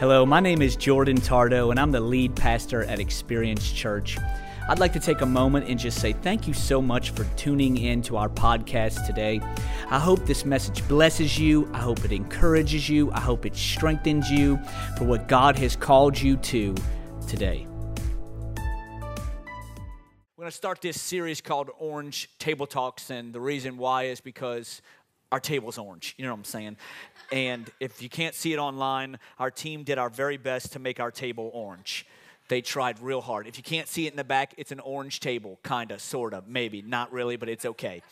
Hello, my name is Jordan Tardo, and I'm the lead pastor at Experience Church. I'd like to take a moment and just say thank you so much for tuning in to our podcast today. I hope this message blesses you. I hope it encourages you. I hope it strengthens you for what God has called you to today. We're going to start this series called Orange Table Talks, and the reason why is because our table's orange. You know what I'm saying? And if you can't see it online, our team did our very best to make our table orange. They tried real hard. If you can't see it in the back, it's an orange table, kind of, sort of, maybe. Not really, but it's okay.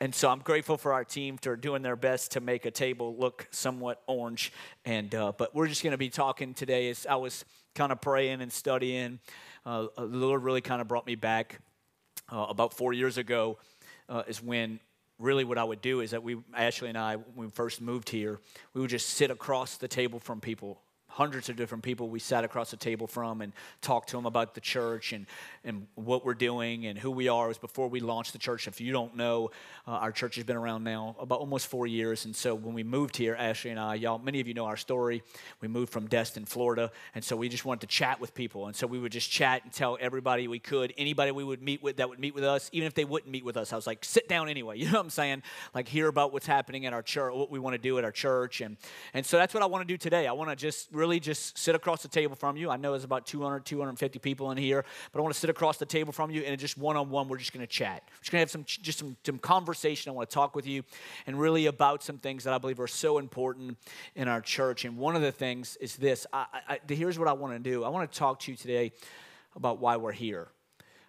And so I'm grateful for our team for doing their best to make a table look somewhat orange. And uh, but we're just going to be talking today. As I was kind of praying and studying, uh, the Lord really kind of brought me back uh, about four years ago. Uh, is when really what I would do is that we, Ashley and I, when we first moved here, we would just sit across the table from people hundreds of different people we sat across the table from and talked to them about the church and, and what we're doing and who we are. It was before we launched the church. If you don't know, uh, our church has been around now about almost four years. And so when we moved here, Ashley and I, y'all, many of you know our story. We moved from Destin, Florida. And so we just wanted to chat with people. And so we would just chat and tell everybody we could, anybody we would meet with that would meet with us, even if they wouldn't meet with us. I was like, sit down anyway. You know what I'm saying? Like, hear about what's happening at our church, what we want to do at our church. And, and so that's what I want to do today. I want to just really just sit across the table from you. I know there's about 200, 250 people in here, but I want to sit across the table from you and just one on one, we're just going to chat. We're just going to have some just some, some conversation. I want to talk with you and really about some things that I believe are so important in our church. And one of the things is this. I, I, here's what I want to do. I want to talk to you today about why we're here.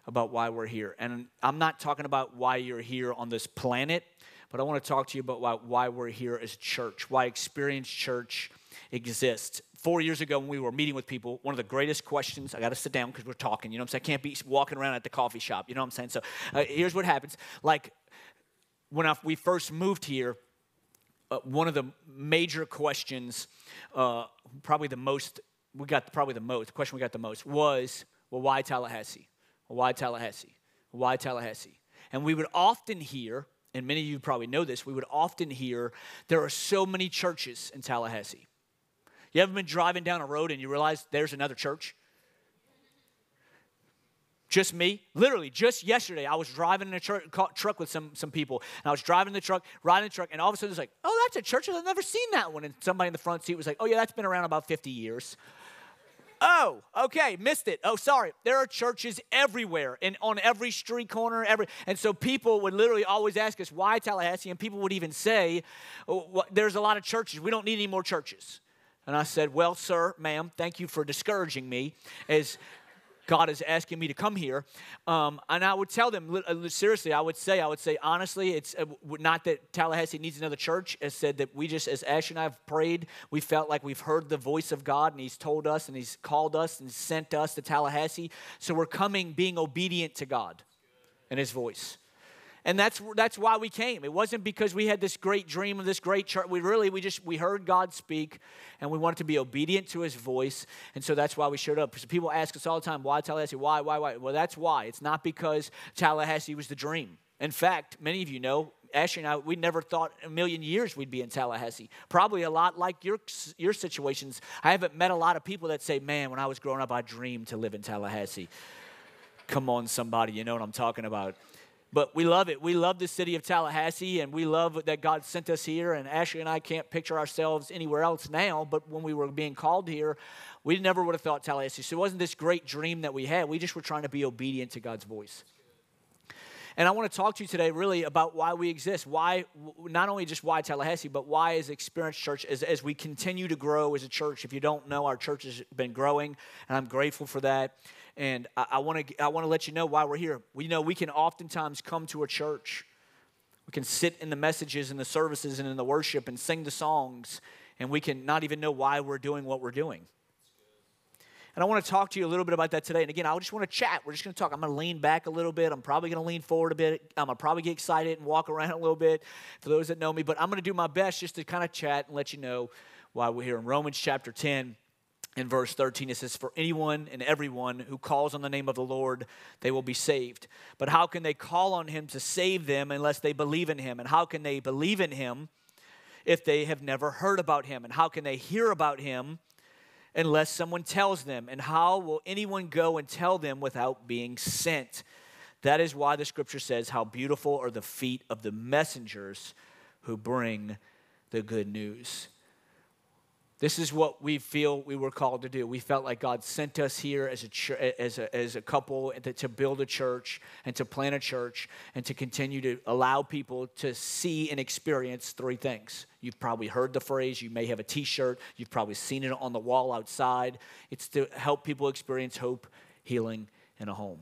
About why we're here. And I'm not talking about why you're here on this planet, but I want to talk to you about why, why we're here as a church, why Experience Church exists four years ago when we were meeting with people, one of the greatest questions, I got to sit down because we're talking, you know what I'm saying? I can't be walking around at the coffee shop, you know what I'm saying? So uh, here's what happens. Like when I, we first moved here, uh, one of the major questions, uh, probably the most, we got probably the most, the question we got the most was, well, why Tallahassee? Well, why Tallahassee? Why Tallahassee? And we would often hear, and many of you probably know this, we would often hear there are so many churches in Tallahassee. You ever been driving down a road and you realize there's another church? Just me? Literally, just yesterday, I was driving in a tr- truck with some, some people, and I was driving the truck, riding the truck, and all of a sudden it's like, oh, that's a church. I've never seen that one. And somebody in the front seat was like, oh, yeah, that's been around about 50 years. Oh, okay, missed it. Oh, sorry. There are churches everywhere and on every street corner, every and so people would literally always ask us why Tallahassee, and people would even say, oh, "There's a lot of churches. We don't need any more churches." And I said, Well, sir, ma'am, thank you for discouraging me as God is asking me to come here. Um, and I would tell them, uh, seriously, I would say, I would say, honestly, it's uh, not that Tallahassee needs another church. It said that we just, as Ash and I have prayed, we felt like we've heard the voice of God and He's told us and He's called us and sent us to Tallahassee. So we're coming being obedient to God and His voice. And that's, that's why we came. It wasn't because we had this great dream of this great church. We really, we just, we heard God speak and we wanted to be obedient to his voice. And so that's why we showed up. So people ask us all the time, why Tallahassee? Why, why, why? Well, that's why. It's not because Tallahassee was the dream. In fact, many of you know, Ashley and I, we never thought a million years we'd be in Tallahassee. Probably a lot like your, your situations. I haven't met a lot of people that say, man, when I was growing up, I dreamed to live in Tallahassee. Come on, somebody, you know what I'm talking about. But we love it. We love the city of Tallahassee, and we love that God sent us here. And Ashley and I can't picture ourselves anywhere else now, but when we were being called here, we never would have thought Tallahassee. So it wasn't this great dream that we had. We just were trying to be obedient to God's voice. And I want to talk to you today really about why we exist. Why, not only just why Tallahassee, but why as Experience Church, as, as we continue to grow as a church. If you don't know, our church has been growing, and I'm grateful for that. And I want to I want to let you know why we're here. We know we can oftentimes come to a church. We can sit in the messages and the services and in the worship and sing the songs, and we can not even know why we're doing what we're doing. And I want to talk to you a little bit about that today. And again, I just want to chat. We're just going to talk. I'm going to lean back a little bit. I'm probably going to lean forward a bit. I'm going to probably get excited and walk around a little bit for those that know me. But I'm going to do my best just to kind of chat and let you know why we're here. In Romans chapter 10, in verse 13 it says for anyone and everyone who calls on the name of the lord they will be saved but how can they call on him to save them unless they believe in him and how can they believe in him if they have never heard about him and how can they hear about him unless someone tells them? And how will anyone go and tell them without being sent? That is why the scripture says, How beautiful are the feet of the messengers who bring the good news. This is what we feel we were called to do. We felt like God sent us here as a, ch- as a, as a couple to, build a church and to plant a church and to continue to allow people to see and experience three things. You've probably heard the phrase, you may have a t shirt, you've probably seen it on the wall outside. It's to help people experience hope, healing, and a home.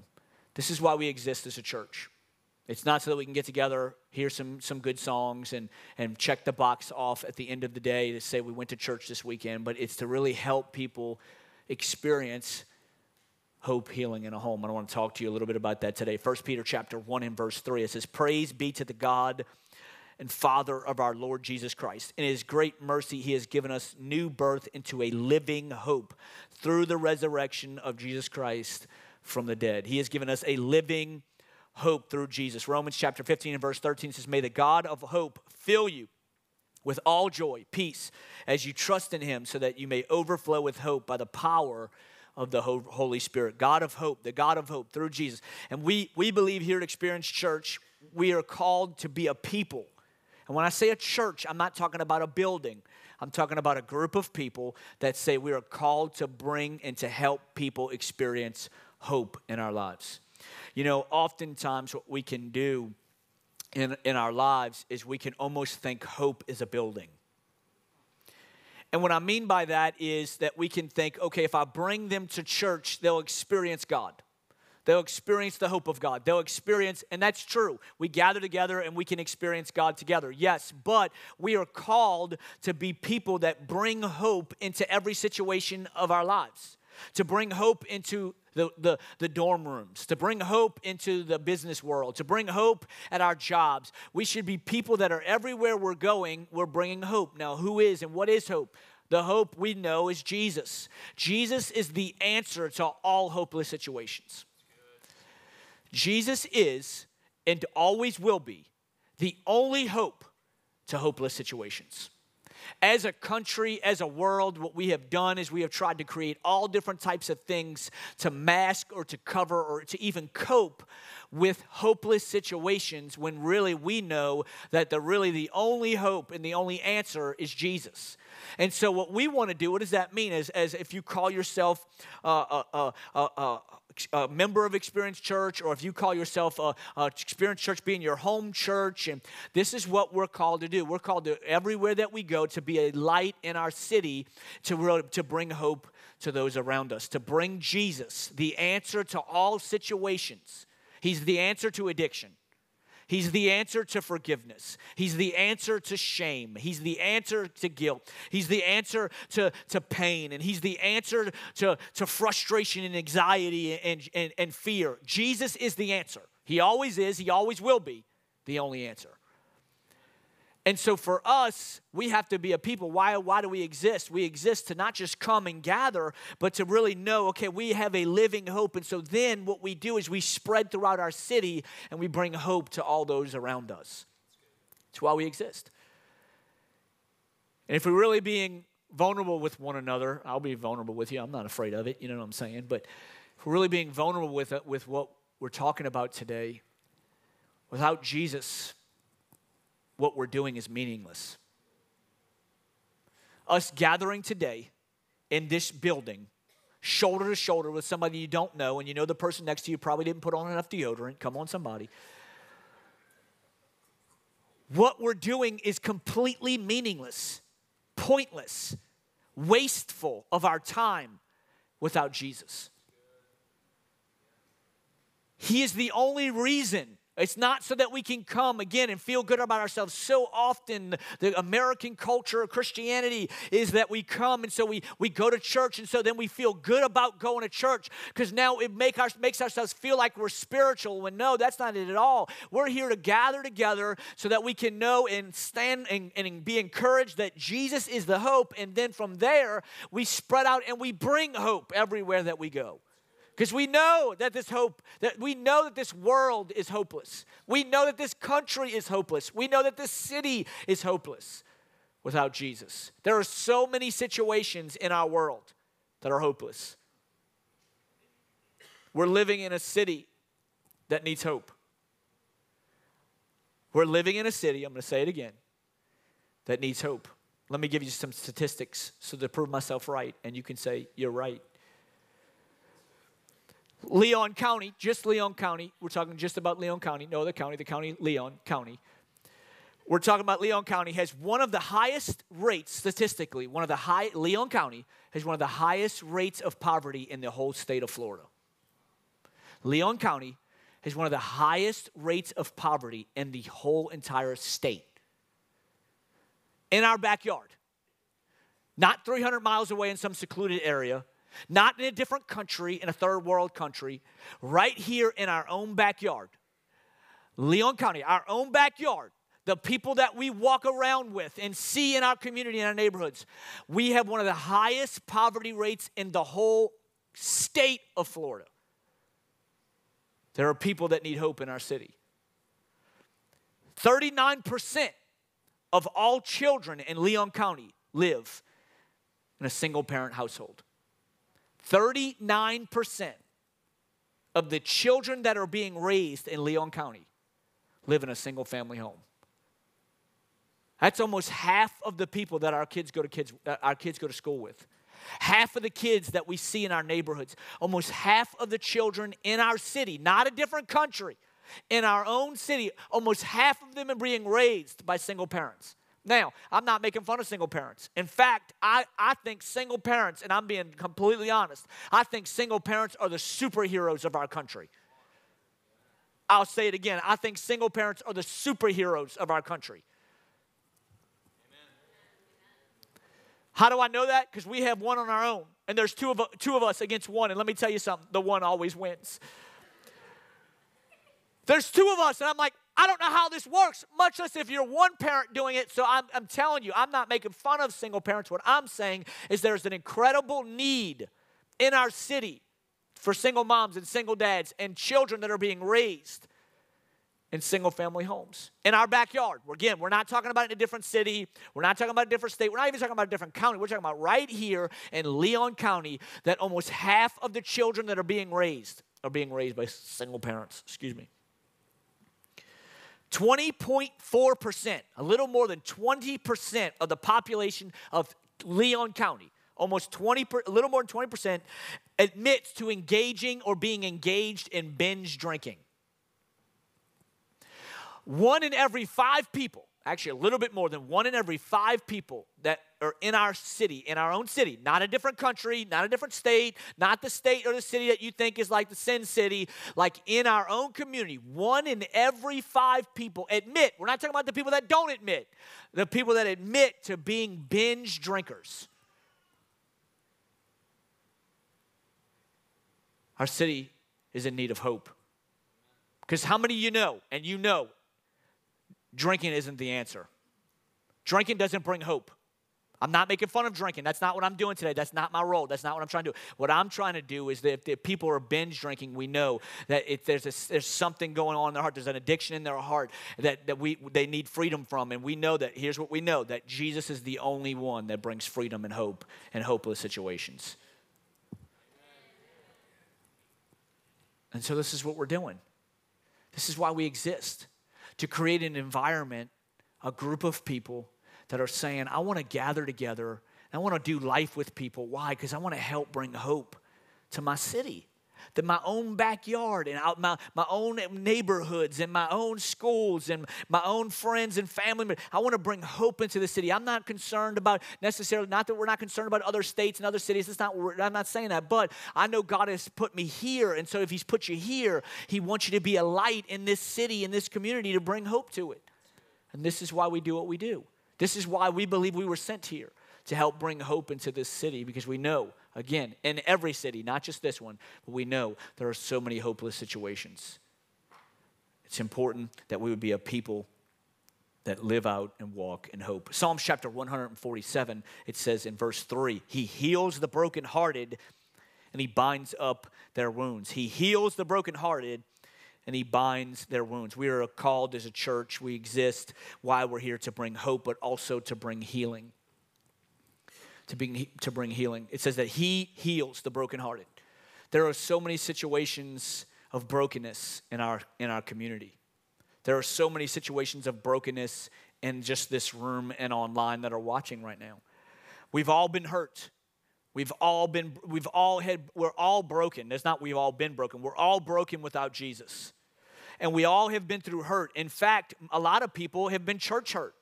This is why we exist as a church. It's not so that we can get together, hear some, some good songs, and, and check the box off at the end of the day to say we went to church this weekend, but it's to really help people experience hope, healing, in a home. And I want to talk to you a little bit about that today. 1 Peter chapter 1 and verse 3, it says, Praise be to the God and Father of our Lord Jesus Christ. In his great mercy, he has given us new birth into a living hope through the resurrection of Jesus Christ from the dead. He has given us a living hope through Jesus. Romans chapter 15 and verse 13 says, May the God of hope fill you with all joy, peace, as you trust in him, so that you may overflow with hope by the power of the Holy Spirit. God of hope, the God of hope through Jesus. And we, we believe here at Experience Church, we are called to be a people. And when I say a church, I'm not talking about a building. I'm talking about a group of people that say we are called to bring and to help people experience hope in our lives. You know, oftentimes what we can do in, in our lives is we can almost think hope is a building. And what I mean by that is that we can think, okay, if I bring them to church, they'll experience God. They'll experience the hope of God. They'll experience, and that's true. We gather together and we can experience God together. Yes, but we are called to be people that bring hope into every situation of our lives to bring hope into the, the, the, dorm rooms, to bring hope into the business world, to bring hope at our jobs. We should be people that are everywhere we're going, we're bringing hope. Now, who is and what is hope? The hope we know is Jesus. Jesus is the answer to all hopeless situations. Jesus is and always will be the only hope to hopeless situations. As a country, as a world, what we have done is we have tried to create all different types of things to mask or to cover or to even cope with hopeless situations when really we know that the really the only hope and the only answer is Jesus. And so, what we want to do, what does that mean? As, as if you call yourself a, a, a, a uh, member of Experience Church, or if you call yourself a, a Experience Church being your home church, and this is what we're called to do. We're called to everywhere that we go to be a light in our city to, to bring hope to those around us, to bring Jesus, the answer to all situations. He's the answer to addiction. He's the answer to forgiveness. He's the answer to shame. He's the answer to guilt. He's the answer to, to pain. And He's the answer to, to frustration and anxiety and, and, and fear. Jesus is the answer. He always is, He always will be the only answer. And so for us, we have to be a people. Why, why do we exist? We exist to not just come and gather, but to really know, okay, we have a living hope. And so then what we do is we spread throughout our city and we bring hope to all those around us. It's why we exist. And if we're really being vulnerable with one another, I'll be vulnerable with you. I'm not afraid of it. You know what I'm saying? But if we're really being vulnerable with, with what we're talking about today, without Jesus, what we're doing is meaningless. Us gathering today in this building, shoulder to shoulder with somebody you don't know, and you know the person next to you probably didn't put on enough deodorant. Come on, somebody. What we're doing is completely meaningless, pointless, wasteful of our time without Jesus. He is the only reason it's not so that we can come again and feel good about ourselves. So often, the American culture of Christianity is that we come and so we, we go to church, and so then we feel good about going to church because now it make our, makes ourselves feel like we're spiritual. When no, that's not it at all. We're here to gather together so that we can know and stand and, and be encouraged that Jesus is the hope. And then from there, we spread out and we bring hope everywhere that we go. Because we know that this hope, that we know that this world is hopeless. We know that this country is hopeless. We know that this city is hopeless without Jesus. There are so many situations in our world that are hopeless. We're living in a city that needs hope. We're living in a city, I'm going to say it again, that needs hope. Let me give you some statistics so to prove myself right, and you can say, You're right. Leon County, just Leon County, we're talking just about Leon County, no other county, the county, Leon County. We're talking about Leon County has one of the highest rates statistically, one of the high, Leon County has one of the highest rates of poverty in the whole state of Florida. Leon County has one of the highest rates of poverty in the whole entire state. In our backyard. Not 300 miles away in some secluded area, not in a different country, in a third world country, right here in our own backyard. Leon County, our own backyard, the people that we walk around with and see in our community, in our neighborhoods, we have one of the highest poverty rates in the whole state of Florida. There are people that need hope in our city. 39% of all children in Leon County live in a single parent household. 39% of the children that are being raised in Leon County live in a single family home. That's almost half of the people that our kids go to kids uh, our kids go to school with. Half of the kids that we see in our neighborhoods, almost half of the children in our city, not a different country, in our own city, almost half of them are being raised by single parents. Now, I'm not making fun of single parents. In fact, I, I think single parents, and I'm being completely honest, I think single parents are the superheroes of our country. I'll say it again. I think single parents are the superheroes of our country. How do I know that? Because we have one on our own, and there's two of, two of us against one. And let me tell you something the one always wins. There's two of us, and I'm like, I don't know how this works, much less if you're one parent doing it. So I'm, I'm telling you, I'm not making fun of single parents. What I'm saying is there's an incredible need in our city for single moms and single dads and children that are being raised in single family homes in our backyard. Again, we're not talking about in a different city. We're not talking about a different state. We're not even talking about a different county. We're talking about right here in Leon County that almost half of the children that are being raised are being raised by single parents. Excuse me. 20.4%, a little more than 20% of the population of Leon County, almost 20, a little more than 20%, admits to engaging or being engaged in binge drinking. One in every five people, actually a little bit more than one in every five people that are in our city, in our own city, not a different country, not a different state, not the state or the city that you think is like the sin city, like in our own community, one in every five people admit, we're not talking about the people that don't admit, the people that admit to being binge drinkers. Our city is in need of hope. Because how many of you know, and you know, drinking isn't the answer. Drinking doesn't bring hope. I'm not making fun of drinking. That's not what I'm doing today. That's not my role. That's not what I'm trying to do. What I'm trying to do is that if, people are binge drinking, we know that if there's, a, there's something going on in their heart. There's an addiction in their heart that, that we, they need freedom from. And we know that, here's what we know, that Jesus is the only one that brings freedom and hope in hopeless situations. And so this is what we're doing. This is why we exist to create an environment, a group of people that are saying, I want to gather together. I want to do life with people. Why? Because I want to help bring hope to my city that my own backyard and my, my own neighborhoods and my own schools and my own friends and family. I want to bring hope into the city. I'm not concerned about necessarily, not that we're not concerned about other states and other cities. It's not, I'm not saying that, but I know God has put me here. And so if He's put you here, He wants you to be a light in this city, in this community to bring hope to it. And this is why we do what we do. This is why we believe we were sent here to help bring hope into this city because we know Again, in every city, not just this one, but we know there are so many hopeless situations. It's important that we would be a people that live out and walk in hope. Psalms chapter 147, it says in verse 3 He heals the brokenhearted and He binds up their wounds. He heals the brokenhearted and He binds their wounds. We are called as a church, we exist why we're here to bring hope, but also to bring healing to bring, to bring healing. It says that He heals the brokenhearted. There are so many situations of brokenness in our, in our community. There are so many situations of brokenness in just this room and online that are watching right now. We've all been hurt. We've all been, we've all had, we're all broken. It's not we've all been broken. We're all broken without Jesus. And we all have been through hurt. In fact, a lot of people have been church hurt.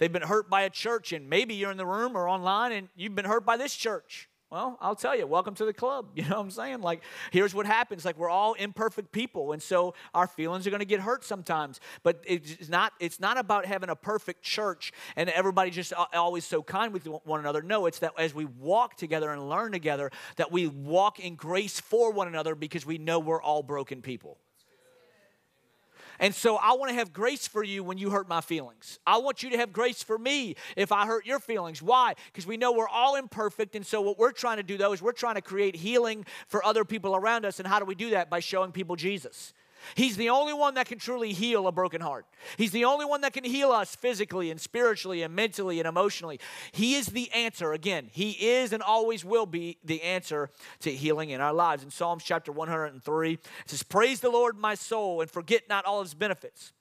They've been hurt by a church, and maybe you're in the room or online and you've been hurt by this church. Well, I'll tell you, welcome to the club. You know what I'm saying? Like, here's what happens. Like, we're all imperfect people, and so our feelings are going to get hurt sometimes. But it's not. It's not about having a perfect church and everybody just always so kind with one another. No, it's that as we walk together and learn together, that we walk in grace for one another because we know we're all broken people. And so I want to have grace for you when you hurt my feelings. I want you to have grace for me if I hurt your feelings. Why? Because we know we're all imperfect. And so what we're trying to do, though, is we're trying to create healing for other people around us. And how do we do that? By showing people Jesus. He's the only one that can truly heal a broken heart. He's the only one that can heal us physically and spiritually and mentally and emotionally. He is the answer. Again, He is and always will be the answer to healing in our lives. In Psalms chapter 103, it says, Praise the Lord, my soul, and forget not all His benefits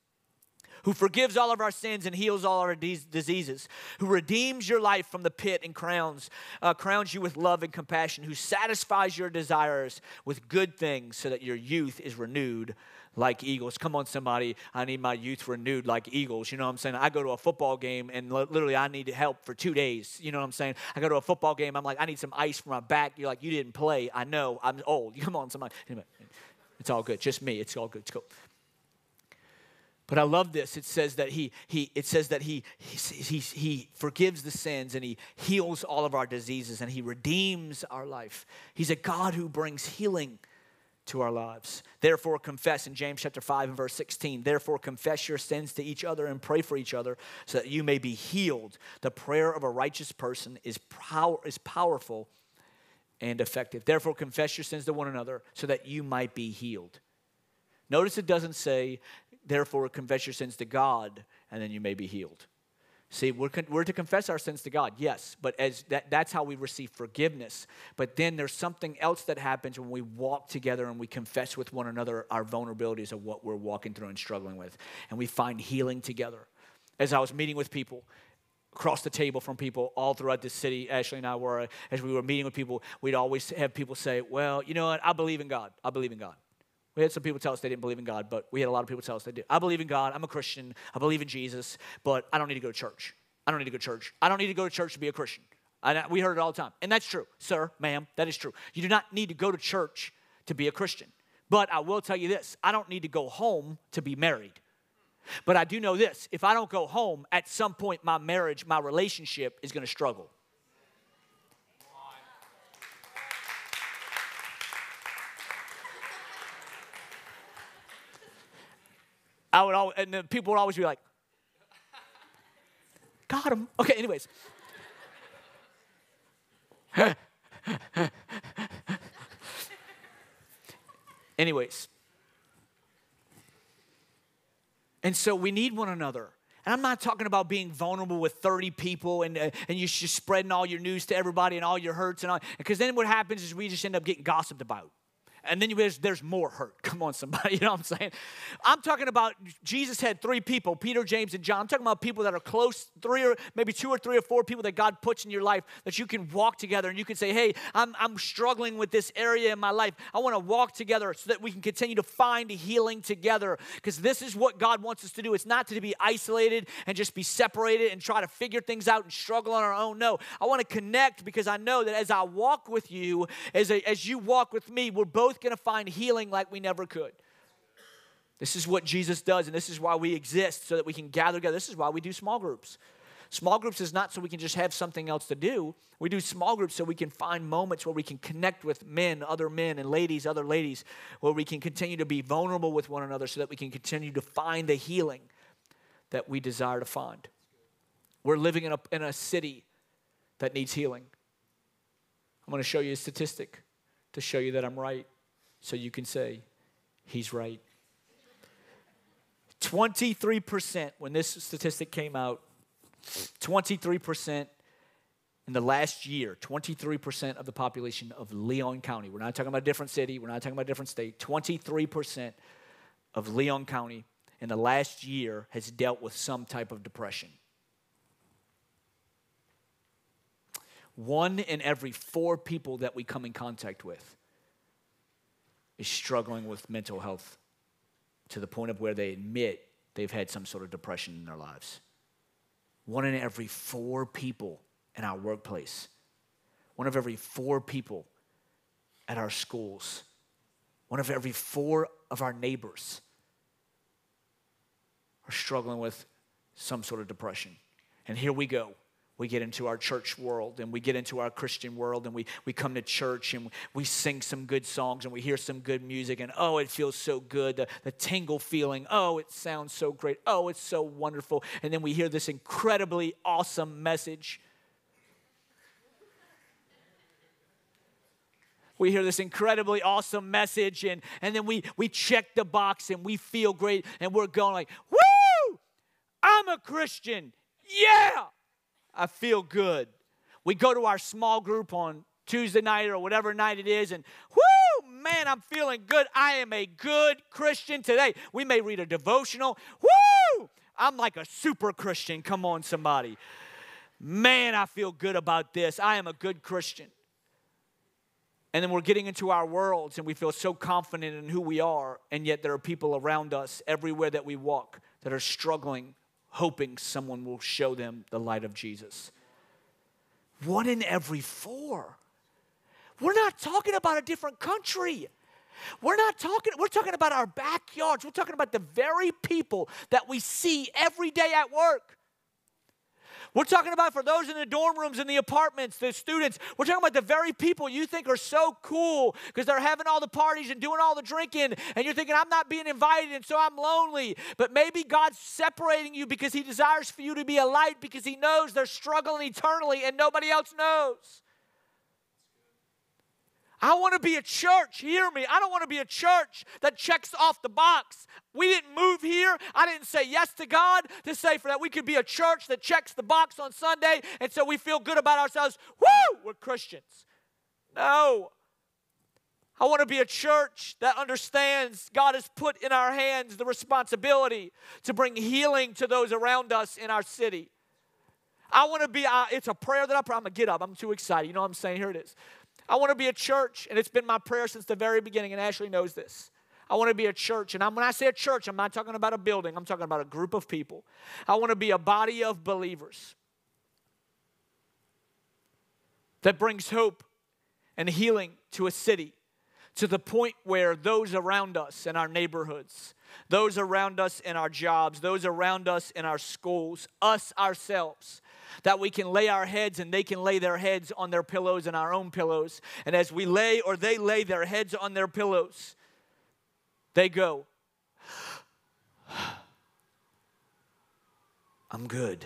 who forgives all of our sins and heals all our diseases, who redeems your life from the pit and crowns, uh, crowns you with love and compassion, who satisfies your desires with good things so that your youth is renewed like eagles. Come on, somebody. I need my youth renewed like eagles. You know what I'm saying? I go to a football game and literally I need help for two days. You know what I'm saying? I go to a football game. I'm like, I need some ice for my back. You're like, you didn't play. I know. I'm old. Come on, somebody. It's all good. Just me. It's all good. It's cool. But I love this. It says that he, he it says that he, he, he, he forgives the sins and he heals all of our diseases and he redeems our life. He's a God who brings healing to our lives. Therefore, confess in James chapter 5 and verse 16. Therefore, confess your sins to each other and pray for each other so that you may be healed. The prayer of a righteous person is, power, is powerful and effective. Therefore, confess your sins to one another so that you might be healed. Notice it doesn't say Therefore, confess your sins to God, and then you may be healed. See, we're, we're to confess our sins to God, yes, but as that, that's how we receive forgiveness. But then there's something else that happens when we walk together and we confess with one another our vulnerabilities of what we're walking through and struggling with, and we find healing together. As I was meeting with people, across the table from people all throughout the city. Ashley and I were, as we were meeting with people, we'd always have people say, Well, you know what? I believe in God. I believe in God. We had some people tell us they didn't believe in God, but we had a lot of people tell us they do. I believe in God. I'm a Christian. I believe in Jesus, but I don't need to go to church. I don't need to go to church. I don't need to go to church to be a Christian. We heard it all the time. And that's true, sir, ma'am. That is true. You do not need to go to church to be a Christian. But I will tell you this I don't need to go home to be married. But I do know this if I don't go home, at some point, my marriage, my relationship is going to struggle. I would always, and then people would always be like, got him. Okay, anyways. anyways. And so we need one another. And I'm not talking about being vulnerable with 30 people and, uh, and you're just spreading all your news to everybody and all your hurts and all. Because then what happens is we just end up getting gossiped about and then there's, there's more hurt. Come on, somebody, you know what I'm saying? I'm talking about Jesus had three people Peter, James, and John. I'm talking about people that are close, three or maybe two or three or four people that God puts in your life that you can walk together and you can say, hey, I'm, I'm struggling with this area in my life. I want to walk together so that we can continue to find healing together because this is what God wants us to do. It's not to be isolated and just be separated and try to figure things out and struggle on our own. No, I want to connect because I know that as I walk with you, as, a, as you walk with me, we're both both going to find healing like we never could. This is what Jesus does, and this is why we exist so that we can gather together. This is why we do small groups. Small groups is not so we can just have something else to do. We do small groups so we can find moments where we can connect with men, other men, and ladies, other ladies, where we can continue to be vulnerable with one another so that we can continue to find the healing that we desire to find. We're living in a, in a city that needs healing. I'm going to show you a statistic to show you that I'm right so you can say, He's right. 23%, when this statistic came out, 23%, in the last year, 23% of the population of Leon County, we're not talking about a different city, we're not talking about a different state, 23% of Leon County in the last year has dealt with some type of depression. One in every four people that we come in contact with is struggling with mental health to the point of where they admit they've had some sort of depression in their lives. One in every four people in our workplace, one of every four people at our schools, one of every four of our neighbors are struggling with some sort of depression. And here we go we get into our church world and we get into our Christian world and we, we come to church and we sing some good songs and we hear some good music and oh, it feels so good. The, the tingle feeling, oh, it sounds so great. Oh, it's so wonderful. And then we hear this incredibly awesome message. we hear this incredibly awesome message and, and then we, we check the box and we feel great and we're going like, woo, I'm a Christian. Yeah. I feel good. We go to our small group on Tuesday night or whatever night it is, and whoo, man, I'm feeling good. I am a good Christian today. We may read a devotional. Whoo, I'm like a super Christian. Come on, somebody. Man, I feel good about this. I am a good Christian. And then we're getting into our worlds and we feel so confident in who we are, and yet there are people around us everywhere that we walk that are struggling hoping someone will show them the light of Jesus. One in every four. We're not talking about a different country. We're not talking, we're talking about our backyards. We're talking about the very people that we see every day at work. We're talking about for those in the dorm rooms and the apartments, the students. We're talking about the very people you think are so cool because they're having all the parties and doing all the drinking, and you're thinking, I'm not being invited, and so I'm lonely. But maybe God's separating you because He desires for you to be a light because He knows they're struggling eternally and nobody else knows. I want to be a church, hear me. I don't want to be a church that checks off the box. We didn't move here. I didn't say yes to God to say for that we could be a church that checks the box on Sunday and so we feel good about ourselves. Woo! We're Christians. No. I want to be a church that understands God has put in our hands the responsibility to bring healing to those around us in our city. I want to be, uh, it's a prayer that I pray. I'm going to get up. I'm too excited. You know what I'm saying? Here it is. I want to be a church, and it's been my prayer since the very beginning, and Ashley knows this. I want to be a church. And I'm, when I say a church, I'm not talking about a building, I'm talking about a group of people. I want to be a body of believers that brings hope and healing to a city to the point where those around us in our neighborhoods, those around us in our jobs, those around us in our schools, us ourselves, that we can lay our heads and they can lay their heads on their pillows and our own pillows. And as we lay or they lay their heads on their pillows, they go, I'm good.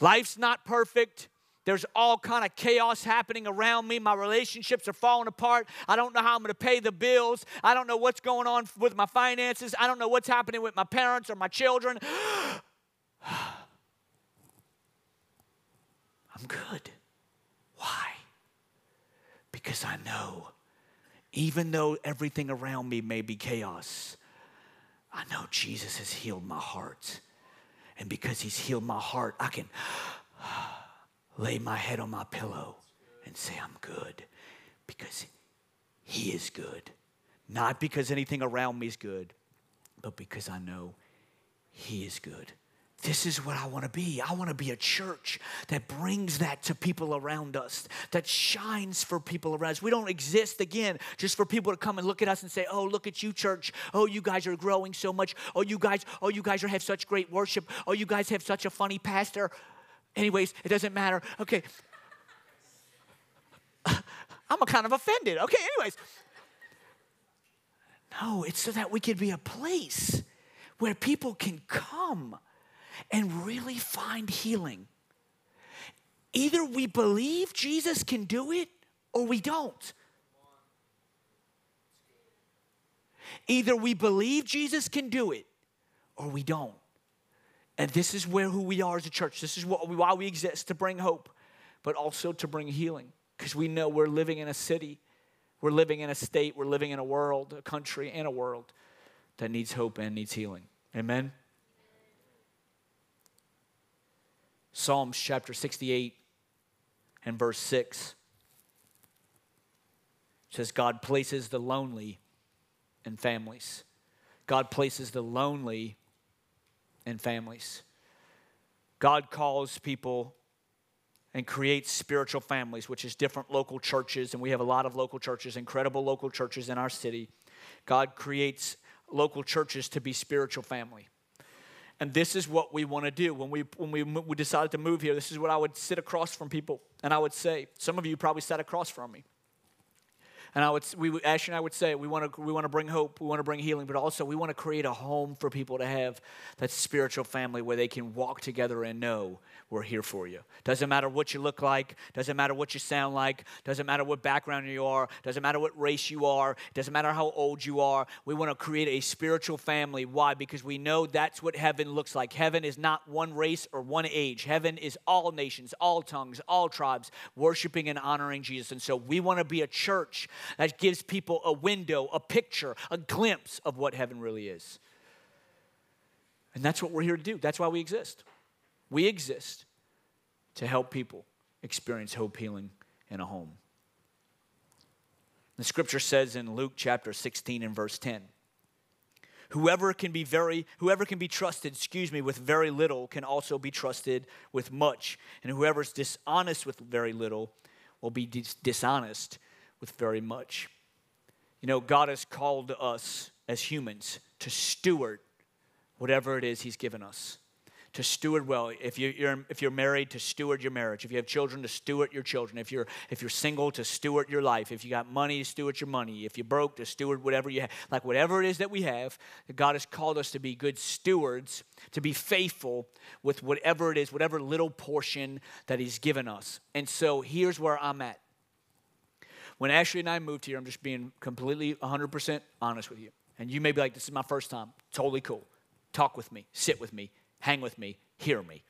Life's not perfect. There's all kind of chaos happening around me. My relationships are falling apart. I don't know how I'm going to pay the bills. I don't know what's going on with my finances. I don't know what's happening with my parents or my children. I'm good. Why? Because I know, even though everything around me may be chaos, I know Jesus has healed my heart. And because he's healed my heart, I can lay my head on my pillow and say, I'm good because he is good. Not because anything around me is good, but because I know he is good. This is what I want to be. I want to be a church that brings that to people around us, that shines for people around us. We don't exist, again, just for people to come and look at us and say, oh, look at you, church. Oh, you guys are growing so much. Oh, you guys, oh, you guys are, have such great worship. Oh, you guys have such a funny pastor. Anyways, it doesn't matter. Okay. I'm kind of offended. Okay, anyways. No, it's so that we can be a place where people can come and really find healing. Either we believe Jesus can do it or we don't. Either we believe Jesus can do it or we don't. And this is where who we are as a church. This is what, why we exist to bring hope, but also to bring healing. Because we know we're living in a city, we're living in a state, we're living in a world, a country, and a world that needs hope and needs healing. Amen? Psalms chapter 68 and verse 6 says, God places the lonely in families. God places the lonely in families. God calls people and creates spiritual families, which is different local churches, and we have a lot of local churches, incredible local churches in our city. God creates local churches to be spiritual family. And this is what we want to do. When we, when we, we decided to move here, this is what I would sit across from people and I would say. Some of you probably sat across from me. And I would, we, Ashley and I would say, we want to, we want to bring hope, we want to bring healing, but also we want to create a home for people to have that spiritual family where they can walk together and know we're here for you. Doesn't matter what you look like, doesn't matter what you sound like, doesn't matter what background you are, doesn't matter what race you are, doesn't matter how old you are. We want to create a spiritual family. Why? Because we know that's what heaven looks like. Heaven is not one race or one age, heaven is all nations, all tongues, all tribes worshiping and honoring Jesus. And so we want to be a church that gives people a window, a picture, a glimpse of what heaven really is. And that's what we're here to do. That's why we exist. We exist to help people experience hope, healing, in a home. The scripture says in Luke chapter 16 and verse 10 Whoever can be very whoever can be trusted, excuse me, with very little can also be trusted with much. And whoever's dishonest with very little will be dis- dishonest with very much. You know, God has called us as humans to steward whatever it is He's given us. To steward well. If you're, if you're married, to steward your marriage. If you have children, to steward your children. If you're, if you're single, to steward your life. If you got money, to steward your money. If you're broke, to steward whatever you have. Like whatever it is that we have, God has called us to be good stewards, to be faithful with whatever it is, whatever little portion that He's given us. And so here's where I'm at. When Ashley and I moved here, I'm just being completely 100% honest with you. And you may be like, this is my first time. Totally cool. Talk with me, sit with me, hang with me, hear me.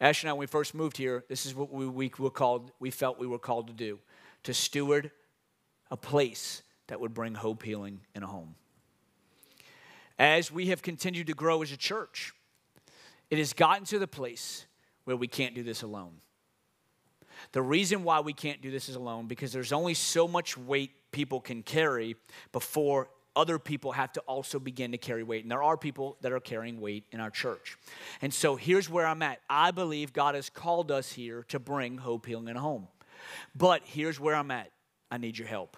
Ashley and I, when we first moved here, this is what we, we were called, we felt we were called to do to steward a place that would bring hope, healing, in a home. As we have continued to grow as a church, it has gotten to the place where we can't do this alone. The reason why we can't do this is alone because there's only so much weight people can carry before other people have to also begin to carry weight. And there are people that are carrying weight in our church. And so here's where I'm at. I believe God has called us here to bring hope, healing, and home. But here's where I'm at. I need your help.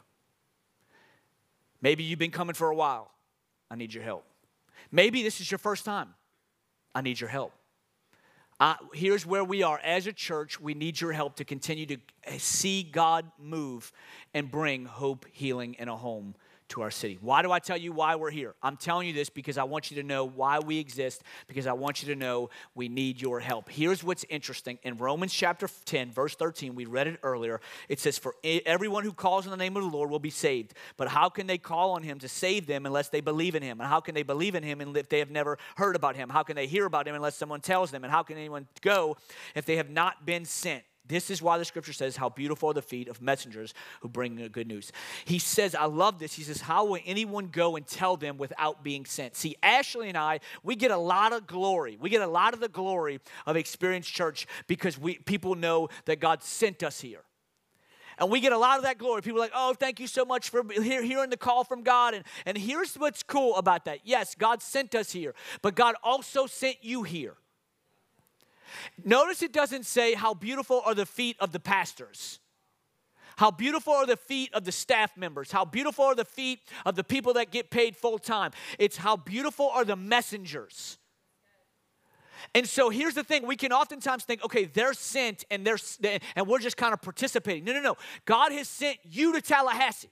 Maybe you've been coming for a while. I need your help. Maybe this is your first time. I need your help. Here's where we are as a church. We need your help to continue to see God move and bring hope, healing, in a home to our city. Why do I tell you why we're here? I'm telling you this because I want you to know why we exist, because I want you to know we need your help. Here's what's interesting. In Romans chapter 10, verse 13, we read it earlier. It says, For everyone who calls on the name of the Lord will be saved. But how can they call on him to save them unless they believe in him? And how can they believe in him if they have never heard about him? How can they hear about him unless someone tells them? And how can anyone go if they have not been sent? This is why the scripture says, How beautiful are the feet of messengers who bring good news. He says, I love this. He says, How will anyone go and tell them without being sent? See, Ashley and I, we get a lot of glory. We get a lot of the glory of Experience Church because we, people know that God sent us here. And we get a lot of that glory. People are like, oh, thank you so much for hearing the call from God. And, and here's what's cool about that. Yes, God sent us here, but God also sent you here. Notice it doesn't say, How beautiful are the feet of the pastors. How beautiful are the feet of the staff members? How beautiful are the feet of the people that get paid full time? It's how beautiful are the messengers. And so here's the thing we can oftentimes think, okay, they're sent and they're and we're just kind of participating. No, no, no. God has sent you to Tallahassee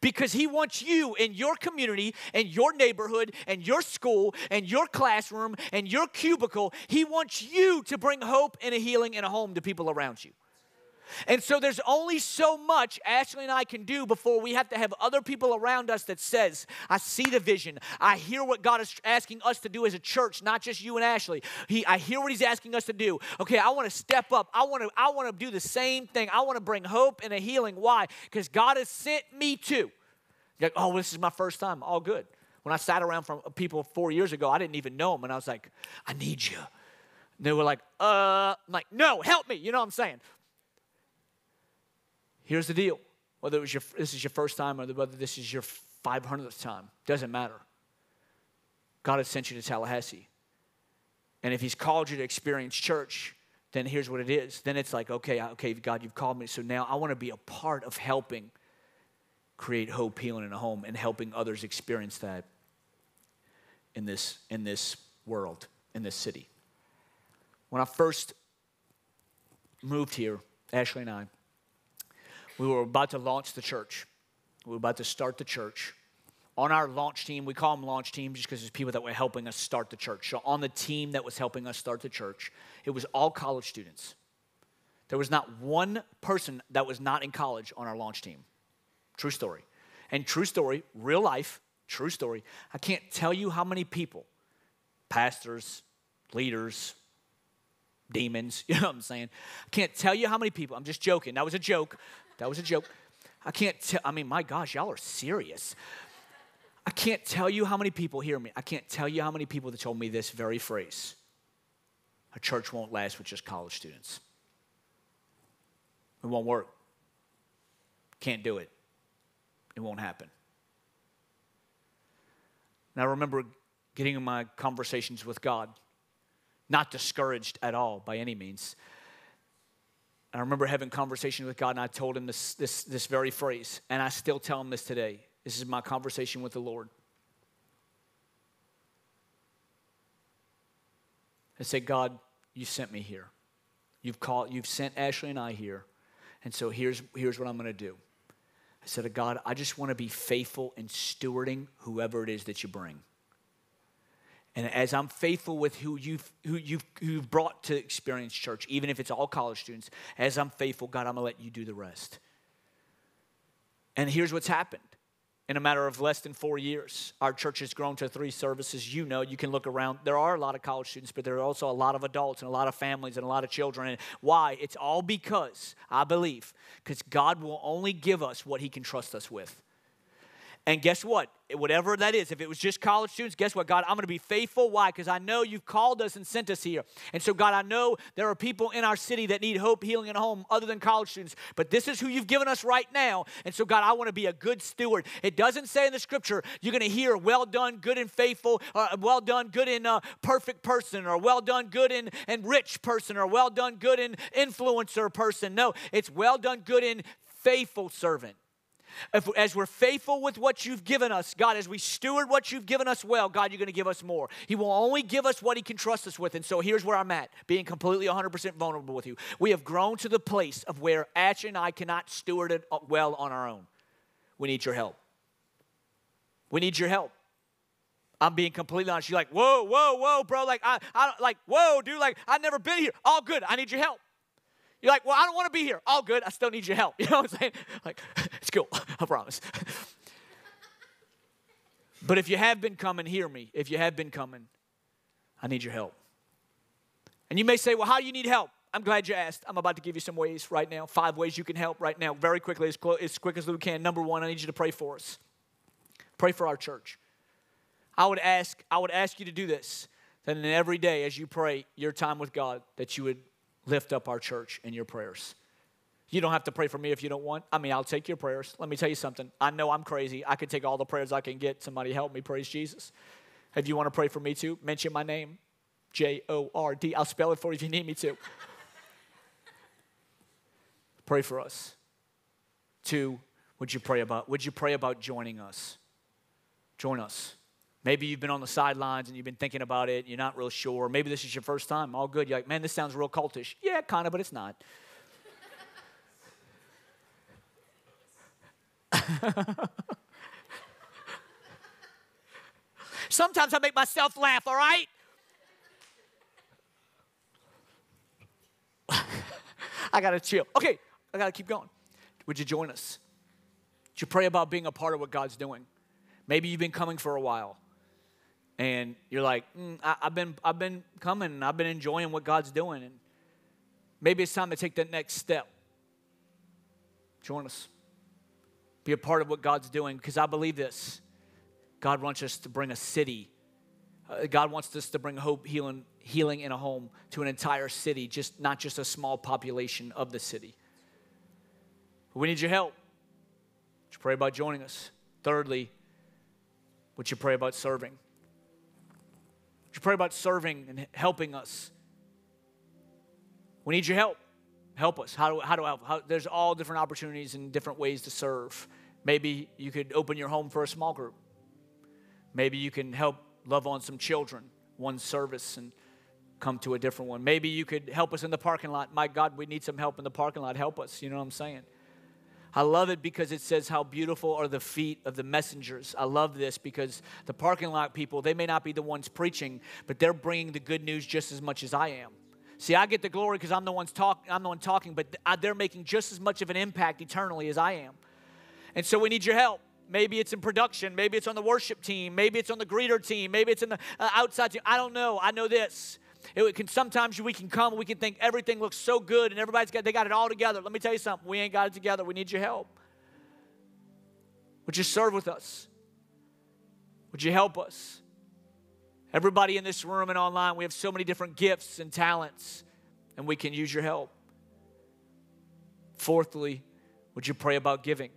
because he wants you in your community and your neighborhood and your school and your classroom and your cubicle. He wants you to bring hope and a healing and a home to people around you. And so there's only so much Ashley and I can do before we have to have other people around us that says, I see the vision. I hear what God is asking us to do as a church, not just you and Ashley. He, I hear what he's asking us to do. Okay, I want to step up. I want to I want to do the same thing. I want to bring hope and a healing. Why? Because God has sent me to. Like, oh, this is my first time. All good. When I sat around from people four years ago, I didn't even know them, and I was like, I need you. And they were like, uh, I'm like, no, help me. You know what I'm saying? Here's the deal whether it was your, this is your first time or whether this is your 500th time, doesn't matter. God has sent you to Tallahassee. And if He's called you to experience church, then here's what it is. Then it's like, okay, okay, God, you've called me. So now I want to be a part of helping create hope, healing in a home, and helping others experience that in this, in this world, in this city. When I first moved here, Ashley and I, we were about to launch the church. We were about to start the church. On our launch team, we call them launch teams just because there's people that were helping us start the church. So on the team that was helping us start the church, it was all college students. There was not one person that was not in college on our launch team. True story. And true story, real life, true story. I can't tell you how many people, pastors, leaders, demons, you know what I'm saying? I can't tell you how many people, I'm just joking. That was a joke. That was a joke. I can't tell, I mean, my gosh, y'all are serious. I can't tell you how many people hear me. I can't tell you how many people that told me this very phrase. A church won't last with just college students. It won't work. Can't do it. It won't happen. And I remember getting in my conversations with God, not discouraged at all by any means. I remember having conversation with God, and I told him this, this, this very phrase, and I still tell him this today. This is my conversation with the Lord. I say, God, you sent me here. You've called, you've sent Ashley and I here. And so here's, here's what I'm going to do. I said, to God, I just want to be faithful in stewarding whoever it is that you bring. And as I'm faithful with who you've, who you've, who you've brought to Experience Church, even if it's all college students, as I'm faithful, God, I'm going to let you do the rest. And here's what's happened. In a matter of less than four years, our church has grown to three services. You know, you can look around. There are a lot of college students, but there are also a lot of adults and a lot of families and a lot of children. And why? It's all because, I believe, because God will only give us what He can trust us with. And guess what? Whatever that is, if it was just college students, guess what? God, I'm going to be faithful. Why? Because I know you've called us and sent us here. And so, God, I know there are people in our city that need hope, healing, and home other than college students. But this is who you've given us right now. And so, God, I want to be a good steward. It doesn't say in the scripture, you're going to hear, well done, good and faithful, or well done, good and uh, perfect person, or well done, good and, and rich person, or well done, good and influencer person. No, it's well done, good and faithful servant. If, as we're faithful with what you've given us, God, as we steward what you've given us well, God, you're going to give us more. He will only give us what He can trust us with. And so here's where I'm at, being completely 100% vulnerable with you. We have grown to the place of where Ash and I cannot steward it uh, well on our own. We need your help. We need your help. I'm being completely honest. You're like, whoa, whoa, whoa, bro. Like, I, I, like, whoa, dude. Like, I've never been here. All good. I need your help. You're like, well, I don't want to be here. All good. I still need your help. You know what I'm saying? Like, it's cool. I promise. but if you have been coming, hear me. If you have been coming, I need your help. And you may say, well, how do you need help? I'm glad you asked. I'm about to give you some ways right now. Five ways you can help right now, very quickly, as, as quick as we can. Number one, I need you to pray for us. Pray for our church. I would ask, I would ask you to do this. That in every day as you pray your time with God, that you would lift up our church in your prayers. You don't have to pray for me if you don't want. I mean, I'll take your prayers. Let me tell you something. I know I'm crazy. I could take all the prayers I can get. Somebody help me. Praise Jesus. If you want to pray for me too, mention my name J O R D. I'll spell it for you if you need me to. pray for us. Two, would you pray about would you pray about joining us? Join us. Maybe you've been on the sidelines and you've been thinking about it, you're not real sure. Maybe this is your first time, all good. You're like, man, this sounds real cultish. Yeah, kind of, but it's not. Sometimes I make myself laugh, all right? I gotta chill. Okay, I got to keep going. Would you join us? Would you pray about being a part of what God's doing? Maybe you've been coming for a while and you're like, mm, I, have been, I've been coming and I've been enjoying what God's doing. And maybe it's time to take that next step. Join us. Be a part of what God's doing because I believe this. God wants us to bring a city. Uh, God wants us to bring hope, healing, healing in a home to an entire city, just not just a small population of the city. We need your help. Would you pray about joining us? Thirdly, would you pray about serving? Would you pray about serving and helping us? We need your help. Help us. How do, how do I help? How, there's all different opportunities and different ways to serve. Maybe you could open your home for a small group. Maybe you can help love on some children, one service, and come to a different one. Maybe you could help us in the parking lot. My God, we need some help in the parking lot. Help us. You know what I'm saying? I love it because it says how beautiful are the feet of the messengers. I love this because the parking lot people, they may not be the ones preaching, but they're bringing the good news just as much as I am. See, I get the glory because I'm the one's talk, I'm the one talking, but they're making just as much of an impact eternally as I am. And so we need your help. Maybe it's in production. Maybe it's on the worship team. Maybe it's on the greeter team. Maybe it's in the uh, outside team. I don't know. I know this. It can sometimes we can come, we can think everything looks so good and everybody's got they got it all together. Let me tell you something. We ain't got it together. We need your help. Would you serve with us? Would you help us? Everybody in this room and online, we have so many different gifts and talents, and we can use your help. Fourthly, would you pray about giving?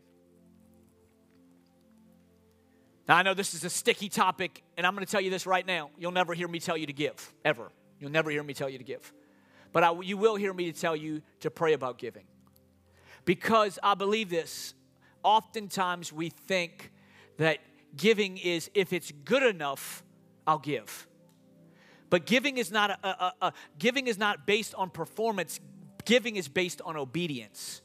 Now, I know this is a sticky topic, and I'm going to tell you this right now. You'll never hear me tell you to give, ever. You'll never hear me tell you to give. But I, you will hear me to tell you to pray about giving. Because I believe this. Oftentimes we think that giving is if it's good enough, I'll give. But giving is not a, a, a, giving is not based on performance. Giving is based on obedience.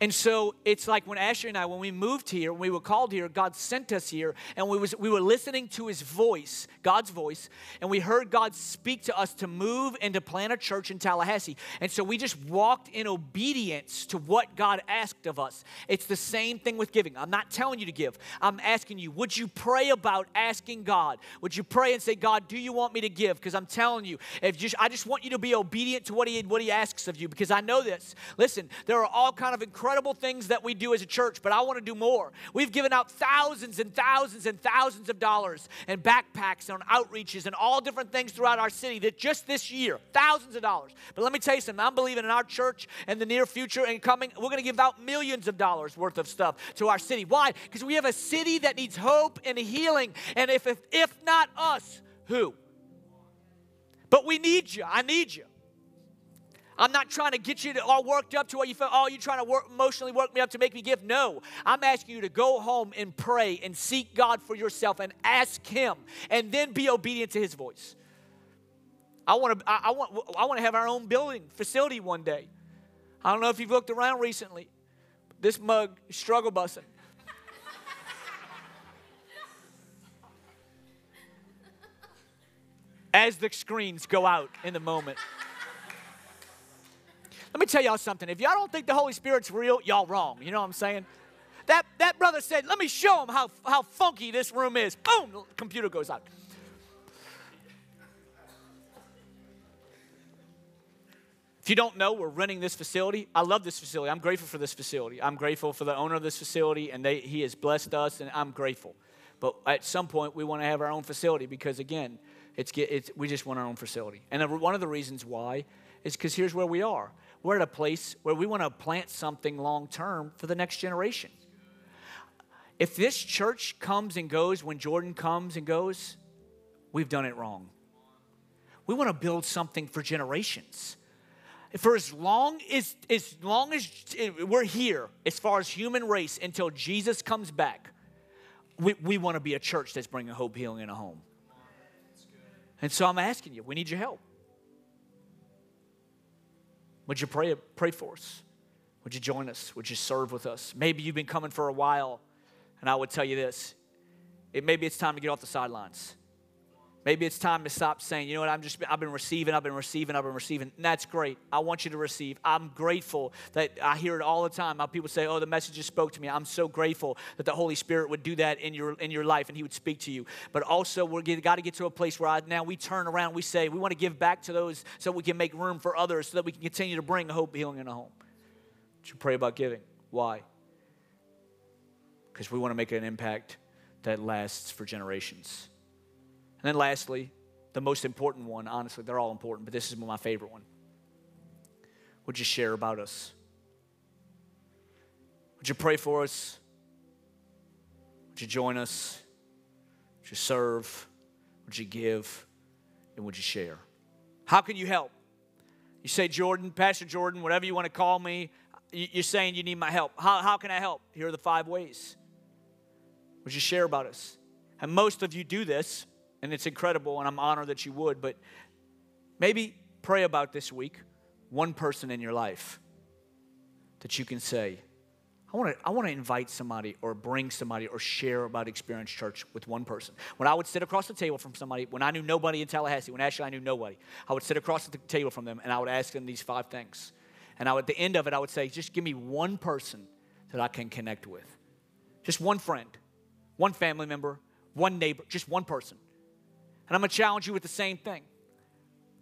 And so it's like when Asher and I, when we moved here, when we were called here, God sent us here, and we, was, we were listening to his voice, God's voice, and we heard God speak to us to move and to plant a church in Tallahassee. And so we just walked in obedience to what God asked of us. It's the same thing with giving. I'm not telling you to give. I'm asking you, would you pray about asking God? Would you pray and say, God, do you want me to give? Because I'm telling you, if just I just want you to be obedient to what he what he asks of you, because I know this. Listen, there are all kind of incredible incredible things that we do as a church, but I want to do more. We've given out thousands and thousands and thousands of dollars and backpacks on outreaches and all different things throughout our city that just this year, thousands of dollars. But let me tell you something, I'm believing in our church in the near future and coming, we're going to give out millions of dollars worth of stuff to our city. Why? Because we have a city that needs hope and healing. And if, if, if not us, who? But we need you. I need you. I'm not trying to get you to all worked up to where you feel, oh, you're trying to work, emotionally work me up to make me give. No. I'm asking you to go home and pray and seek God for yourself and ask Him and then be obedient to His voice. I want to, I, I want, I want to have our own building facility one day. I don't know if you've looked around recently. This mug is struggle busing. As the screens go out in the moment. Let me tell y'all something. If y'all don't think the Holy Spirit's real, y'all wrong. You know what I'm saying? That, that brother said, Let me show him how, how funky this room is. Boom, the computer goes out. If you don't know, we're renting this facility. I love this facility. I'm grateful for this facility. I'm grateful for the owner of this facility, and they, he has blessed us, and I'm grateful. But at some point, we want to have our own facility because, again, it's, it's, we just want our own facility. And one of the reasons why is because here's where we are we're at a place where we want to plant something long term for the next generation. If this church comes and goes when Jordan comes and goes, we've done it wrong. We want to build something for generations. For as long as, as long as we're here, as far as human race, until Jesus comes back, we, we want to be a church that's bringing hope, healing, in a home. And so I'm asking you, we need your help. Would you pray, pray for us? Would you join us? Would you serve with us? Maybe you've been coming for a while, and I would tell you this. It, maybe it's time to get off the sidelines. Maybe it's time to stop saying, you know what, I'm just, I've been receiving, I've been receiving, I've been receiving. And that's great. I want you to receive. I'm grateful that I hear it all the time. How people say, oh, the message just spoke to me. I'm so grateful that the Holy Spirit would do that in your, in your life and He would speak to you. But also, we're got to get to a place where I, now we turn around, we say, we want to give back to those so we can make room for others so that we can continue to bring hope, healing in a home. You pray about giving. Why? Because we want to make an impact that lasts for generations. And then lastly, the most important one, honestly, they're all important, but this is my favorite one. Would you share about us? Would you pray for us? Would you join us? Would you serve? Would you give? And would you share? How can you help? You say, Jordan, Pastor Jordan, whatever you want to call me, you're saying you need my help. How, how can I help? Here are the five ways. Would you share about us? And most of you do this and it's incredible, and I'm honored that you would, but maybe pray about this week one person in your life that you can say, I want to I want to invite somebody or bring somebody or share about Experience Church with one person. When I would sit across the table from somebody, when I knew nobody in Tallahassee, when actually I knew nobody, I would sit across the table from them and I would ask them these five things. And I would, at the end of it, I would say, just give me one person that I can connect with. Just one friend, one family member, one neighbor, just one person. And I'm going to challenge you with the same thing.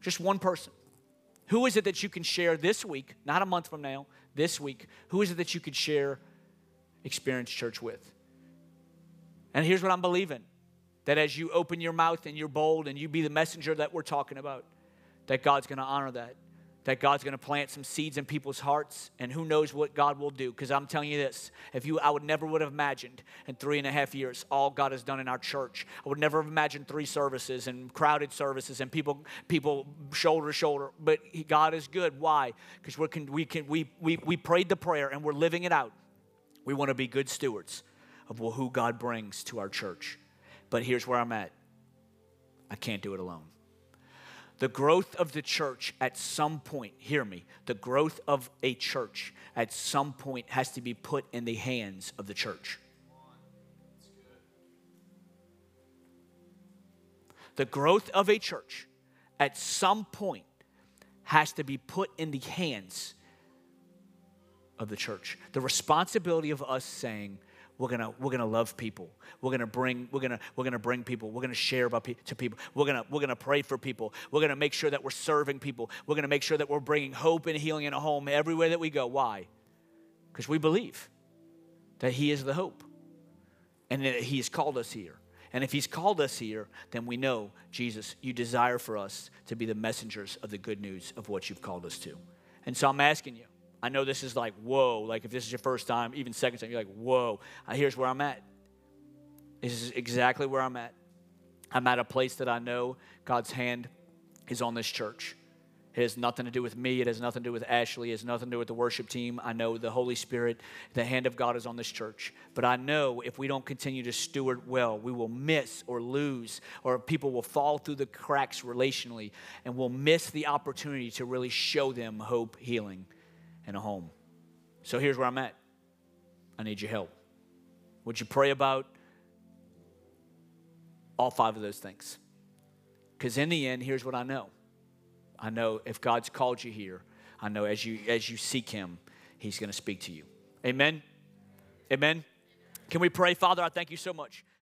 Just one person. Who is it that you can share this week, not a month from now, this week? Who is it that you could share Experience Church with? And here's what I'm believing that as you open your mouth and you're bold and you be the messenger that we're talking about, that God's going to honor that that God's going to plant some seeds in people's hearts, and who knows what God will do. Because I'm telling you this: if you, I would never would have imagined in three and a half years all God has done in our church. I would never have imagined three services and crowded services and people, people shoulder to shoulder. But God is good. Why? Because we can, we can, we, we, we prayed the prayer and we're living it out. We want to be good stewards of who God brings to our church. But here's where I'm at. I can't do it alone. The growth of the church at some point, hear me, the growth of a church at some point has to be put in the hands of the church. The growth of a church at some point has to be put in the hands of the church. The responsibility of us saying, we're gonna we're gonna love people. We're gonna bring we're gonna we're gonna bring people. We're gonna share about pe- to people. We're gonna we're gonna pray for people. We're gonna make sure that we're serving people. We're gonna make sure that we're bringing hope and healing in a home everywhere that we go. Why? Because we believe that he is the hope and that he has called us here. And if he's called us here then we know jesus you desire for us to be the messengers of the good news of what you've called us to. And so i'm asking you I know this is like, whoa. Like, if this is your first time, even second time, you're like, whoa. Uh, here's where I'm at. This is exactly where I'm at. I'm at a place that I know God's hand is on this church. It has nothing to do with me. It has nothing to do with Ashley. It has nothing to do with the worship team. I know the Holy Spirit, the hand of God is on this church. But I know if we don't continue to steward well, we will miss or lose, or people will fall through the cracks relationally, and we'll miss the opportunity to really show them hope, healing, and a home. So here's where I'm at. I need your help. Would you pray about all five of those things? Because in the end, here's what I know. I know if God's called you here, I know as you as you seek him, he's going to speak to you. Amen. Amen. Can we pray, Father, I thank you so much.